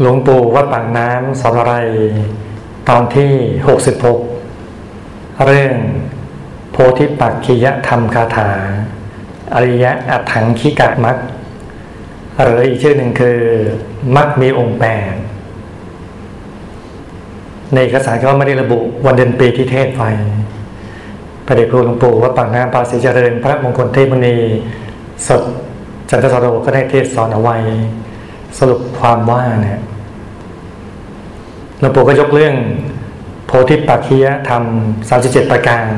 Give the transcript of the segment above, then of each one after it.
หลวงปู่วัดปากน้ำสอนอะไรตอนที่ 66 เรื่อง โพธิปักขิยธรรมคาถา อริยะอัถังคิกะมักหรืออีกชื่อหนึ่งคือมักมีองค์แปดในเอกสารก็ไม่ได้ระบุวันเดือนปีที่เทศไฟพระเดชพระหลวงปู่วัดปากน้ำปาสีเจริญ พระมงคลเทพมุนีสดจันทสโรก็ได้เทศสอนเอาไว้ สรุปความว่าเนี่ย หลวงปู่ก็ยกเรื่องโพธิปักขียธรรม 37 ประการ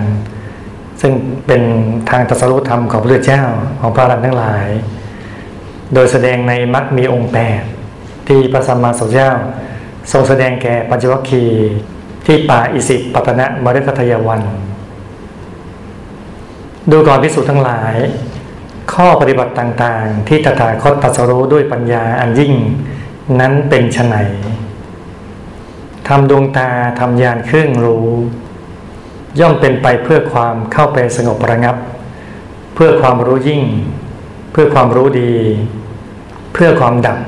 ซึ่งเป็นทางตรัสรู้ธรรมของพระเจ้าของพระอรหันต์ทั้งหลาย โดยแสดงในมัคมีองค์แปดที่พระสัมมาสัมพุทธเจ้า ทรงแสดงแก่ปัญจวัคคีย์ที่ป่าอิสิปตนะมฤคทายวัน ดูก่อนพิสูจน์ทั้งหลาย ข้อปฏิบัติต่างๆ ที่ตถาคตตรัสรู้ด้วยปัญญาอันยิ่งนั้นเป็นไฉน ทำดวงตาทำยานเครื่องรู้ ย่อมเป็นไปเพื่อความเข้าไปสงบระงับ เพื่อความรู้ยิ่ง เพื่อความรู้ดี เพื่อความดับ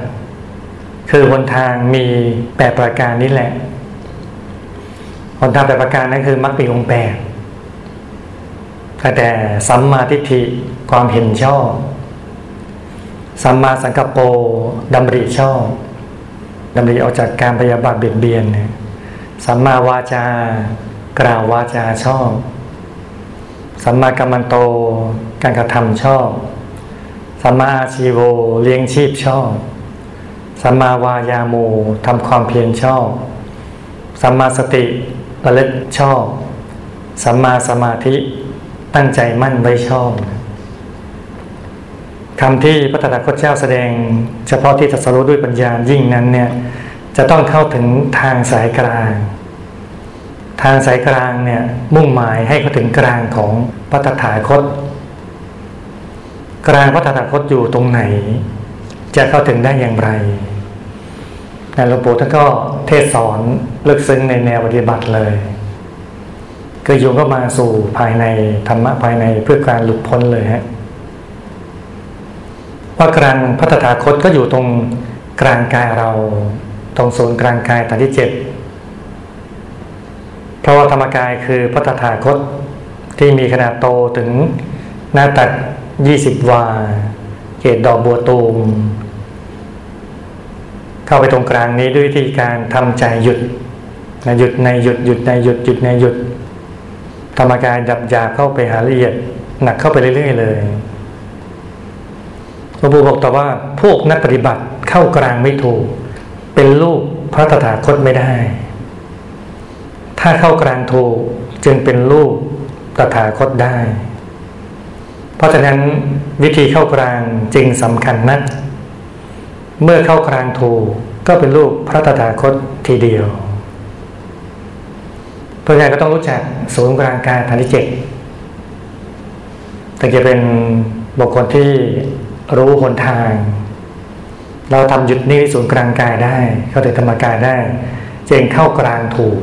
คือหนทางมีแปดประการนี้แหละหนทางแปดประการนั้นคือมรรคปีองแปดแต่สัมมาทิฏฐิความเห็นชอบสัมมาสังกัปโปดำริชอบ ดำริออกจากการพยาบาทเบียดเบียนสัมมาวาจากล่าววาจาชอบสัมมากัมมันโตการกระทำชอบสัมมาอาชีโวเลี้ยงชีพชอบสัมมาวายาโมทำความเพียรชอบสัมมาสติระลึกชอบสัมมาสมาธิตั้งใจมั่นไว้ชอบ คำที่พระตถาคตเจ้าแสดง เฉพาะที่ตรัสรู้ด้วยปัญญายิ่งนั้นเนี่ยจะต้องเข้าถึงทางสายกลาง ทางสายกลางเนี่ยมุ่งหมายให้เขาถึงกลางของพระตถาคต กลางพระตถาคตอยู่ตรงไหน จะเข้าถึงได้อย่างไรหลวงปู่ท่านก็เทศสอนลึกซึ้งในแนวปฏิบัติเลยคือโยงก็มาสู่ภายในธรรมะภายในเพื่อการหลุดพ้นเลยฮะ ว่ากลางพัฒถาคตก็อยู่ตรงกลางกายเรา ตรงศูนย์กลางกายฐานที่เจ็ดเพราะว่าธรรมกายคือพัฒถาคตที่มีขนาดโตถึงหน้าตักยี่สิบวา เกตดอกบัวตูม เข้าไปตรงกลางนี้ด้วยวิธีการทำใจหยุดหยุดในหยุดหยุดในหยุดหยุดในหยุด ธรรมกายดับยาเข้าไปหาละเอียด หนักเข้าไปเรื่อยๆเลย หลวงปู่บอกต่อว่าพวกนักปฏิบัติเข้ากลางไม่ถูก เป็นลูกพระตถาคตไม่ได้ ถ้าเข้ากลางถูกจึงเป็นลูกตถาคตได้ เพราะฉะนั้นวิธีเข้ากลางจึงสำคัญนัก เมื่อเข้ากลางถูกก็เป็นลูกพระตถาคตทีเดียวเพราะฉะนั้นก็ต้องรู้จักศูนย์กลางกายฐานที่เจ็ดแต่จะเป็นบุคคลที่ รู้หนทาง เราทำหยุดนิ่งศูนย์กลางกายได้ เข้าถึงธรรมกายได้เจงเข้ากลางถูก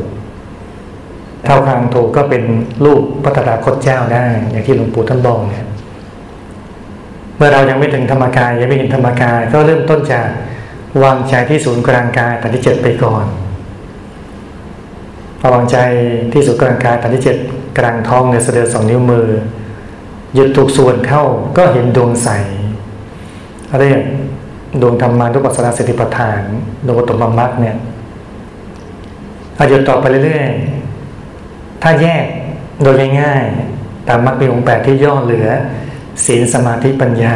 เข้ากลางถูกก็เป็นรูปพัฒนาคตเจ้าได้ อย่างที่หลวงปู่ท่านบอกเนี่ยเมื่อเรายังไม่ถึงธรรมกายยังไม่เห็นธรรมกาย ก็เริ่มต้นจากวางใจที่ศูนย์กลางกายฐานที่เจ็ดไปก่อนวางใจที่ศูนย์กลางกายฐานที่เจ็ดกลางท้องในสะดือสองนิ้วมือหยุดถูกส่วนเข้าก็เห็นดวงใส เรียกดวงธรรมานุปัสสนาสติปัฏฐานดวงตมมรรคเนี่ยอาจจะต่อไปเรื่อยๆ ถ้าแยกโดยง่ายๆ ตามมรรคมีองค์แปดที่ย่อเหลือศีลสมาธิปัญญา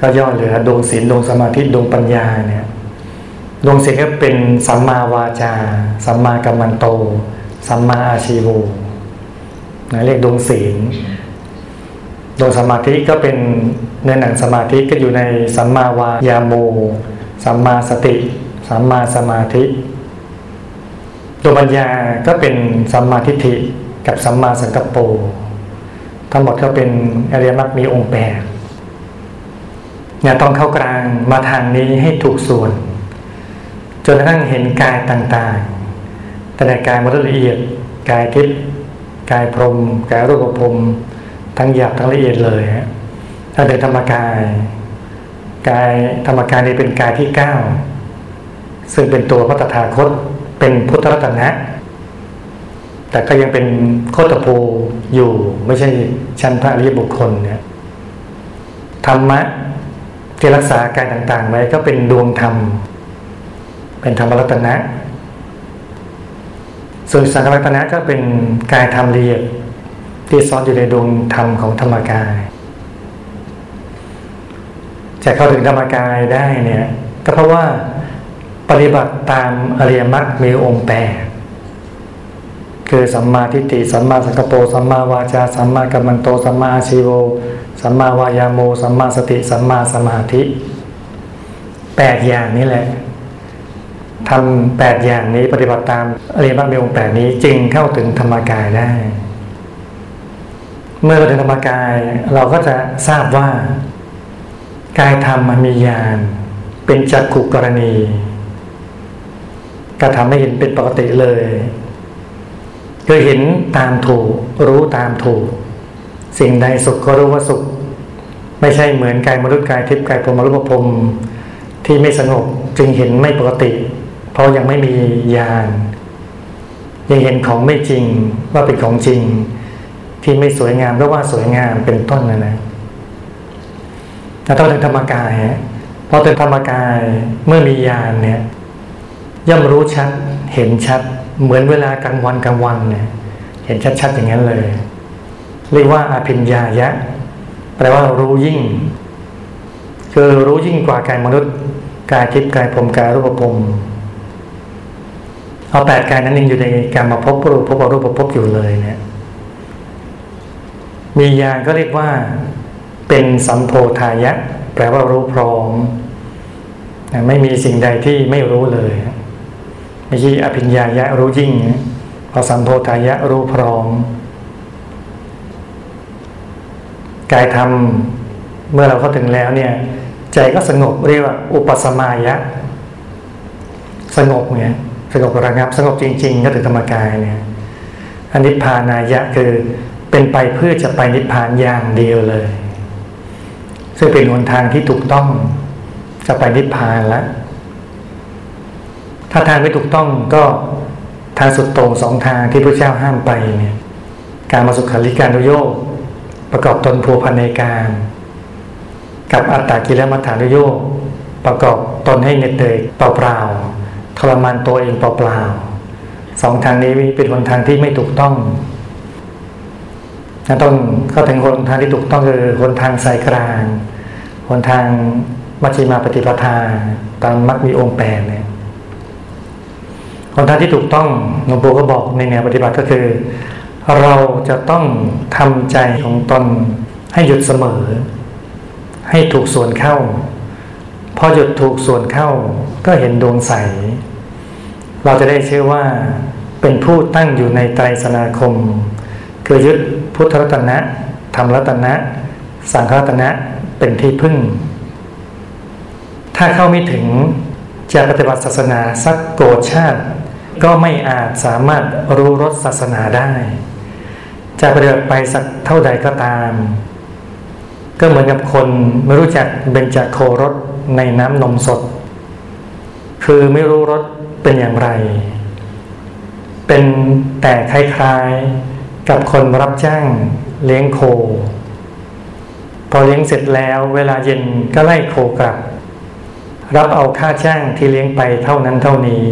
ก็ย่อเหลือดวงศีลดวงสมาธิดวงปัญญาเนี่ยดวงศีลก็เป็นสัมมาวาจา สัมมากัมมันโต สัมมาอาชีโวเรียกดวงศีลดวงสมาธิก็เป็น ในหนังสมาธิก็อยู่ในสัมมาวายาโม สัมมาสติ สัมมาสมาธิตัวปัญญาก็เป็นสัมมาทิฏฐิกับสัมมาสังกัปโปทั้งหมดก็เป็นอริยมรรคมีองค์แปดเนี่ยต้องเข้ากลางมาทางนี้ให้ถูกส่วน จนกระทั่งเห็นกายต่างๆ แต่กายมันละเอียด กายทิพย์กายพรม กายรูปพรม ทั้งหยาบทั้งละเอียดเลยฮะ ถ้าเดินธรรมกายกายธรรมกายนี่เป็นกายที่เก้าซึ่งเป็นตัวพระตถาคตเป็นพุทธรัตนะแต่ก็ยังเป็นโคตภูอยู่ ไม่ใช่ชั้นพระอริยบุคคลเนี่ยธรรมะที่รักษากายต่างๆไว้ก็เป็นดวงธรรม เป็นธรรมรัตนะ ส่วนสังฆรัตนะก็เป็นกายธรรมละเอียดที่ซ้อนอยู่ในดวงธรรมของธรรมกาย จะเข้าถึงธรรมกายได้เนี่ยก็เพราะว่าปฏิบัติตามอริยมรรคมีองค์แปดคือสัมมาทิฏฐิสัมมาสังกปรสัมมาวาจาสัมมากัมมันโตสัมมาชีโวสัมมาวายาโมสัมมาสติสัมมาสมาธิแปดอย่างนี้แหละทำแปดอย่างนี้ปฏิบัติตามอริยมรรคมีองค์แปดนี้จึงเข้าถึงธรรมกายได้ เมื่อเราถึงธรรมกายเราก็จะทราบว่า กายธรรมมันมีญาณเป็นจักขุกรณีก็ทำให้เห็นเป็นปกติเลยคือเห็นตามถูก รู้ตามถูก สิ่งใดสุขก็รู้ว่าสุข ไม่ใช่เหมือนกายมนุษย์กายทิพย์กายพรมรูปพรมที่ไม่สงบจึงเห็นไม่ปกติ เพราะยังไม่มีญาณยังเห็นของไม่จริงว่าเป็นของจริง ที่ไม่สวยงามก็ว่าสวยงามเป็นต้นนะนะ ถ้าต้องถึงธรรมกายพอถึงธรรมกายเมื่อมีญาณเนี่ยย่อมรู้ชัดเห็นชัด เหมือนเวลากลางวันกลางวันเนี่ย เห็นชัดๆอย่างนั้นเลย เรียกว่าอาภิญญายะ แปลว่ารู้ยิ่ง คือรู้ยิ่งกว่ากายมนุษย์กายทิพย์กายพรมกายรูปภพเอาแปดกายนั้นยังอยู่ในการมาพบรูปพบรูปพบอยู่เลยเนี่ยมีญาณก็เรียกว่า เป็นสัมโพธายะ แปลว่ารู้พร้อมไม่มีสิ่งใดที่ไม่รู้เลยไม่ใช่อภิญญายะรู้ยิ่งพอสัมโพธายะรู้พร้อมกายธรรมเมื่อเราเข้าถึงแล้วเนี่ย ใจก็สงบเรียกว่า อุปสมายะ สงบเนี่ยสงบระงับ สงบจริง ๆ ก็ถึงธรรมกายเนี่ยอันนิพพานายะคือเป็นไปเพื่อจะไปนิพพานอย่างเดียวเลย ซึ่งเป็นหนทางที่ถูกต้องจะไปนิพพานแล้วถ้าทางไม่ถูกต้องก็ทางสุดโต่งสองทางที่พระเจ้าห้ามไปเนี่ยการมาสุขาริการุโยกประกอบตนผัวพันในการ กับอัตตากิลมัฐานุโยกประกอบตนให้เหน็ดเหนื่อยเปล่าๆทรมานตัวเองเปล่าๆสองทางนี้เป็นหนทางที่ไม่ถูกต้อง ต้องเข้าถึงหนทางที่ถูกต้องคือหนทางสายกลางหนทางมัชฌิมาปฏิปทา ตามมัคมีองค์แปดเนี่ยหนทางที่ถูกต้องหลวงปู่ก็บอกในแนวปฏิบัติก็คือ เราจะต้องทำใจของตนให้หยุดเสมอ ให้ถูกส่วนเข้า พอหยุดถูกส่วนเข้า ก็เห็นดวงใส เราจะได้เชื่อว่าเป็นผู้ตั้งอยู่ในไตรสนาคม คือยึด พุทธรัตนะธรรมรัตนะ สังฆรัตนะเป็นที่พึ่ง ถ้าเข้าไม่ถึงจะปฏิบัติศาสนาสักโกรธชาติ ก็ไม่อาจสามารถรู้รสศาสนาได้ จะปฏิบัติไปสักเท่าใดก็ตาม ก็เหมือนกับคนไม่รู้จักเบญจโครสในน้ำนมสด คือไม่รู้รสเป็นอย่างไร เป็นแต่คล้ายๆ กับคนรับจ้างเลี้ยงโค พอเลี้ยงเสร็จแล้ว เวลาเย็นก็ไล่โคกลับ รับเอาค่าจ้างที่เลี้ยงไปเท่านั้นเท่านี้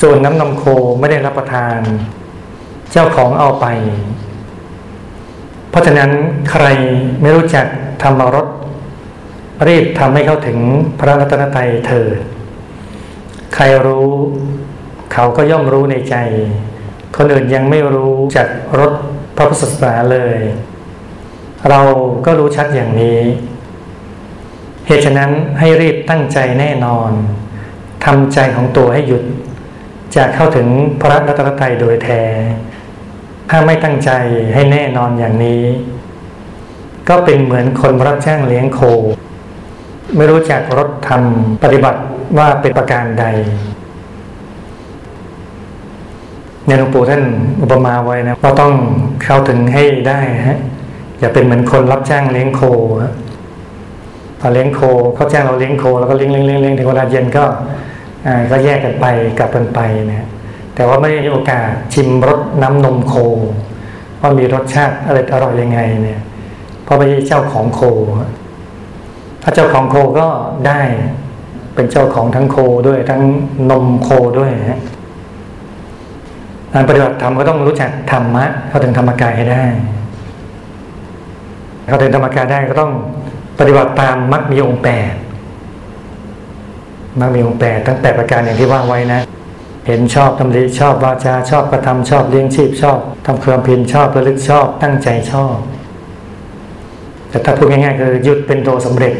ส่วนน้ำนมโคไม่ได้รับประทาน เจ้าของเอาไป เพราะฉะนั้นใครไม่รู้จักธรรมรสรีบทำให้เข้าถึงพระรัตนตรัยเถิดใครรู้ เขาก็ย่อมรู้ในใจ คนอื่นยังไม่รู้จักรสพระพุทธศาสนาเลย เราก็รู้ชัดอย่างนี้ เหตุฉะนั้นให้รีบตั้งใจแน่นอนทำใจของตัวให้หยุด จะเข้าถึงพระรัตนตรัยโดยแท้ ถ้าไม่ตั้งใจให้แน่นอนอย่างนี้ ก็เป็นเหมือนคนรับจ้างเลี้ยงโค ไม่รู้จักรถทำปฏิบัติว่าเป็นประการใด เนี่ยหลวงปู่ท่านอุปมาไว้นะเราต้องเข้าถึงให้ได้ฮะอย่าเป็นเหมือนคนรับจ้างเลี้ยงโคพอเลี้ยงโคเขาจ้างเราเลี้ยงโคแล้วก็เลี้ยงเลี้ยงเลี้ยงถึงเวลาเย็นก็ก็แยกกันไปกลับกันไปนะแต่ว่าไม่ได้มีโอกาสชิมรสน้ำนมโคว่ามีรสชาติอะไรอร่อยยังไงเนี่ยเพราะไม่ใช่เจ้าของโค ถ้าเจ้าของโคก็ได้เป็นเจ้าของทั้งโคด้วยทั้งนมโคด้วยนะ การปฏิบัติธรรมก็ต้องรู้จักธรรมะ เข้าถึงธรรมกายให้ได้ เข้าถึงธรรมกายได้ก็ต้องปฏิบัติตามมรรคมีองค์แปดมรรคมีองค์แปดตั้งแต่ประการอย่างที่ว่าไว้นะ เห็นชอบทำดีชอบวาจาชอบกระทำชอบเลี้ยงชีพชอบทำความเพียรชอบระลึกชอบ ตั้งใจชอบ แต่ถ้าพูดง่ายๆคือหยุดเป็นตัวสำเร็จ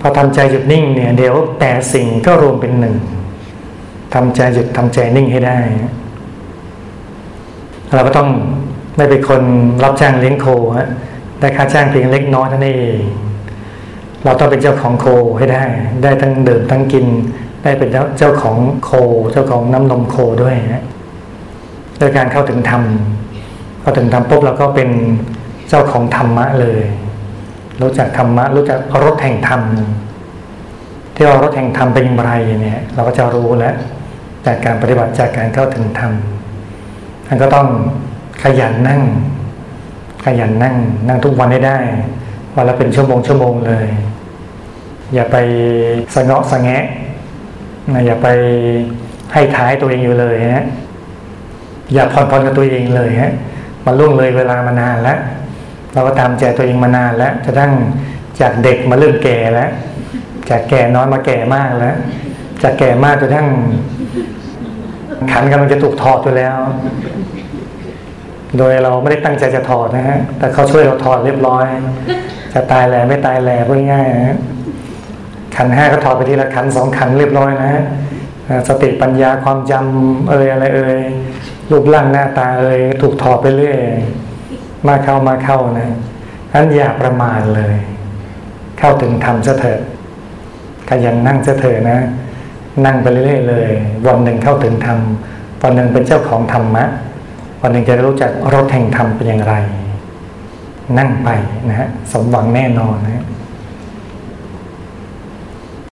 พอทำใจหยุดนิ่งเนี่ยเดี๋ยวแปดสิ่งก็รวมเป็นหนึ่ง ทำใจหยุดทำใจนิ่งให้ได้ เราก็ต้องไม่เป็นคนรับจ้างเลี้ยงโคฮะได้ค่าจ้างเพียงเล็กน้อยเท่านั้นเอง เราต้องเป็นเจ้าของโคให้ได้ ได้ทั้งเดิมทั้งกิน ได้เป็นเจ้าของโค เจ้าของน้ำนมโคด้วยนะโดยการเข้าถึงธรรมเข้าถึงธรรมปุ๊บเราก็เป็นเจ้าของธรรมะเลย รู้จักธรรมะ รู้จักรถแห่งธรรมที่ว่ารถแห่งธรรมเป็นอย่างไรเนี่ย เราก็จะรู้แล้ว จากการปฏิบัติจากการเข้าถึงธรรมท่านก็ต้องขยันนั่ง ขยันนั่ง นั่งทุกวันได้ได้วันละเป็นชั่วโมงชั่วโมงเลย อย่าไปสะเงาะสะแงะนะอย่าไปให้ท้ายตัวเองอยู่เลยฮะอย่าผ่อนผ่อนกับตัวเองเลยฮะมันล่วงเลยเวลามานานแล้วเราก็ตามใจตัวเองมานานแล้วจะตั้งจากเด็กมาเริ่มแก่แล้ว จากแก่น้อยมาแก่มากแล้ว จากแก่มากจนทั้ง ขันกำลังจะถูกถอดไปแล้ว โดยเราไม่ได้ตั้งใจจะถอดนะฮะ แต่เขาช่วยเราถอดเรียบร้อย จะตายแหล่ไม่ตายแหล่พูดง่ายนะขันห้าก็ถอดไปทีละขันสองขันเรียบร้อยนะฮะสติปัญญาความจำเอ่ยอะไรเอ่ยรูปร่างหน้าตาเอ่ยถูกถอดไปเรื่อยมาเข้ามาเข้านะนั้นอย่าประมาทเลย เข้าถึงธรรมเถิดขยันนั่งเถิดนะ นั่งไปเรื่อยๆเลย วันหนึ่งเข้าถึงธรรมวันหนึ่งเป็นเจ้าของธรรมะ วันหนึ่งจะรู้จักรถแห่งธรรมเป็นอย่างไร นั่งไปนะฮะสมหวังแน่นอนนะ